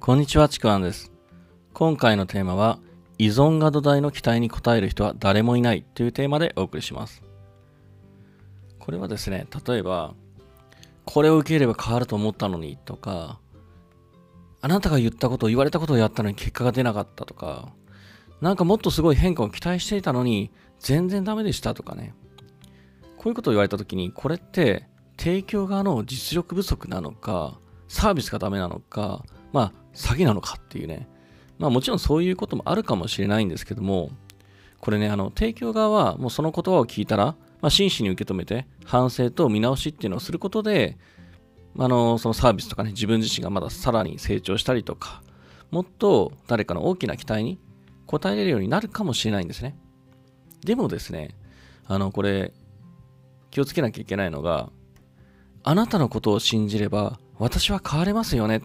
こんにちは、ちくわんです。今回のテーマは、依存が土台の期待に応える人は誰もいないというテーマでお送りします。これはですね、例えば、これを受ければ変わると思ったのにとか、あなたが言ったことを、言われたことをやったのに結果が出なかったとか、なんかもっとすごい変化を期待していたのに全然ダメでしたとかね。こういうことを言われた時に、これって提供側の実力不足なのか、サービスがダメなのか、まあ、詐欺なのかっていうね。まあもちろんそういうこともあるかもしれないんですけども、これね、あの、提供側はもうその言葉を聞いたら、まあ真摯に受け止めて、反省と見直しっていうのをすることで、あの、そのサービスとかね、自分自身がまださらに成長したりとか、もっと誰かの大きな期待に応えれるようになるかもしれないんですね。でもですね、あの、これ、気をつけなきゃいけないのが、あなたのことを信じれば、私は変われますよね。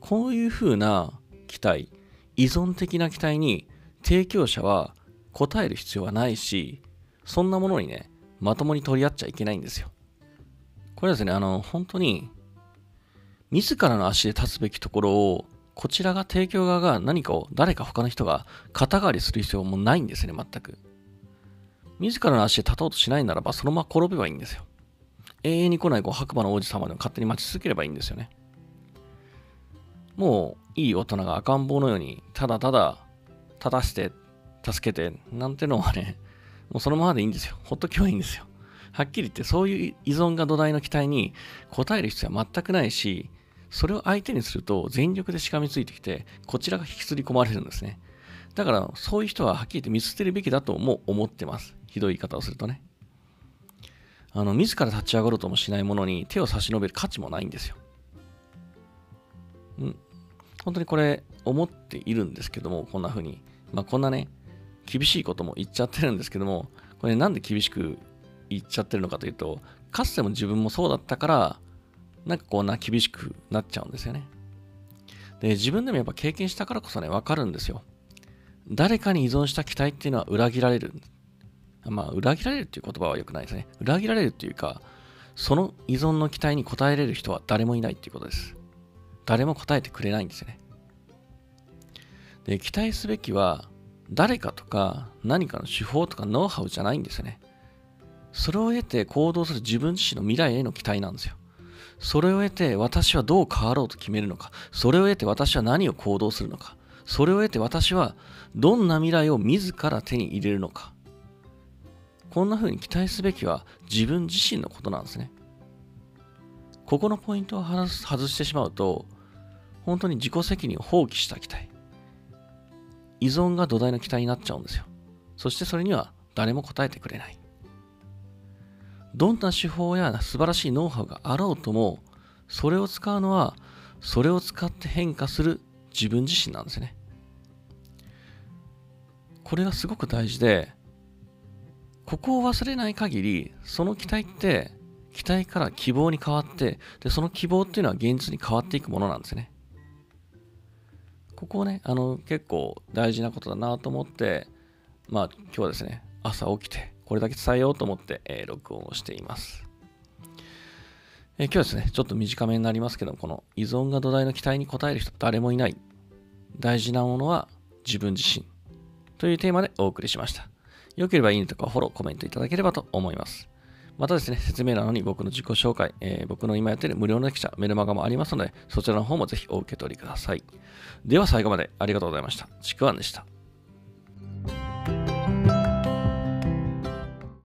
こういう風な期待、依存的な期待に提供者は応える必要はないし、そんなものにね、まともに取り合っちゃいけないんですよ。これはですね、あの、本当に、自らの足で立つべきところを、こちらが提供側が何かを誰か他の人が肩代わりする必要もないんですね、全く。自らの足で立とうとしないならば、そのまま転べばいいんですよ。永遠に来ないこう白馬の王子様でも勝手に待ち続ければいいんですよね。もういい大人が赤ん坊のように、ただただ立たして、助けて、なんてのはね、もうそのままでいいんですよ。ほっとけばいいんですよ。はっきり言って、そういう依存が土台の期待に応える必要は全くないし、それを相手にすると全力でしがみついてきて、こちらが引きずり込まれるんですね。だから、そういう人ははっきり言って見捨てるべきだとも思ってます。ひどい言い方をするとね。あの、自ら立ち上がろうともしないものに手を差し伸べる価値もないんですよ。本当にこれ思っているんですけども、こんな風に。まあ、こんなね、厳しいことも言っちゃってるんですけども、これなんで厳しく言っちゃってるのかというと、かつても自分もそうだったから、なんかこんな厳しくなっちゃうんですよね。で、自分でもやっぱ経験したからこそね、わかるんですよ。誰かに依存した期待っていうのは裏切られる。まあ、裏切られるっていう言葉は良くないですね。裏切られるっていうか、その依存の期待に応えれる人は誰もいないっていうことです。誰も答えてくれないんですよね。で、期待すべきは、誰かとか何かの手法とかノウハウじゃないんですよね。それを得て行動する自分自身の未来への期待なんですよ。それを得て私はどう変わろうと決めるのか。それを得て私は何を行動するのか。それを得て私はどんな未来を自ら手に入れるのか。こんな風に期待すべきは自分自身のことなんですね。ここのポイントを外してしまうと、本当に自己責任を放棄した期待。依存が土台の期待になっちゃうんですよ。そしてそれには誰も答えてくれない。どんな手法や素晴らしいノウハウがあろうとも、それを使うのは、それを使って変化する自分自身なんですね。これがすごく大事で、ここを忘れない限り、その期待って、期待から希望に変わって、で、その希望っていうのは現実に変わっていくものなんですね。ここをね、あの、結構大事なことだなと思って、まあ、今日はですね、朝起きて、これだけ伝えようと思って、えー、録音をしています。えー、今日はですね、ちょっと短めになりますけど、この依存が土台の期待に応える人誰もいない。大事なものは自分自身。というテーマでお送りしました。よければいいねとかフォロー、コメントいただければと思います。またですね、説明欄に僕の自己紹介、えー、僕の今やってる無料のレクチャー、メルマガもありますので、そちらの方もぜひお受け取りください。では最後までありがとうございました。ちくわんでした。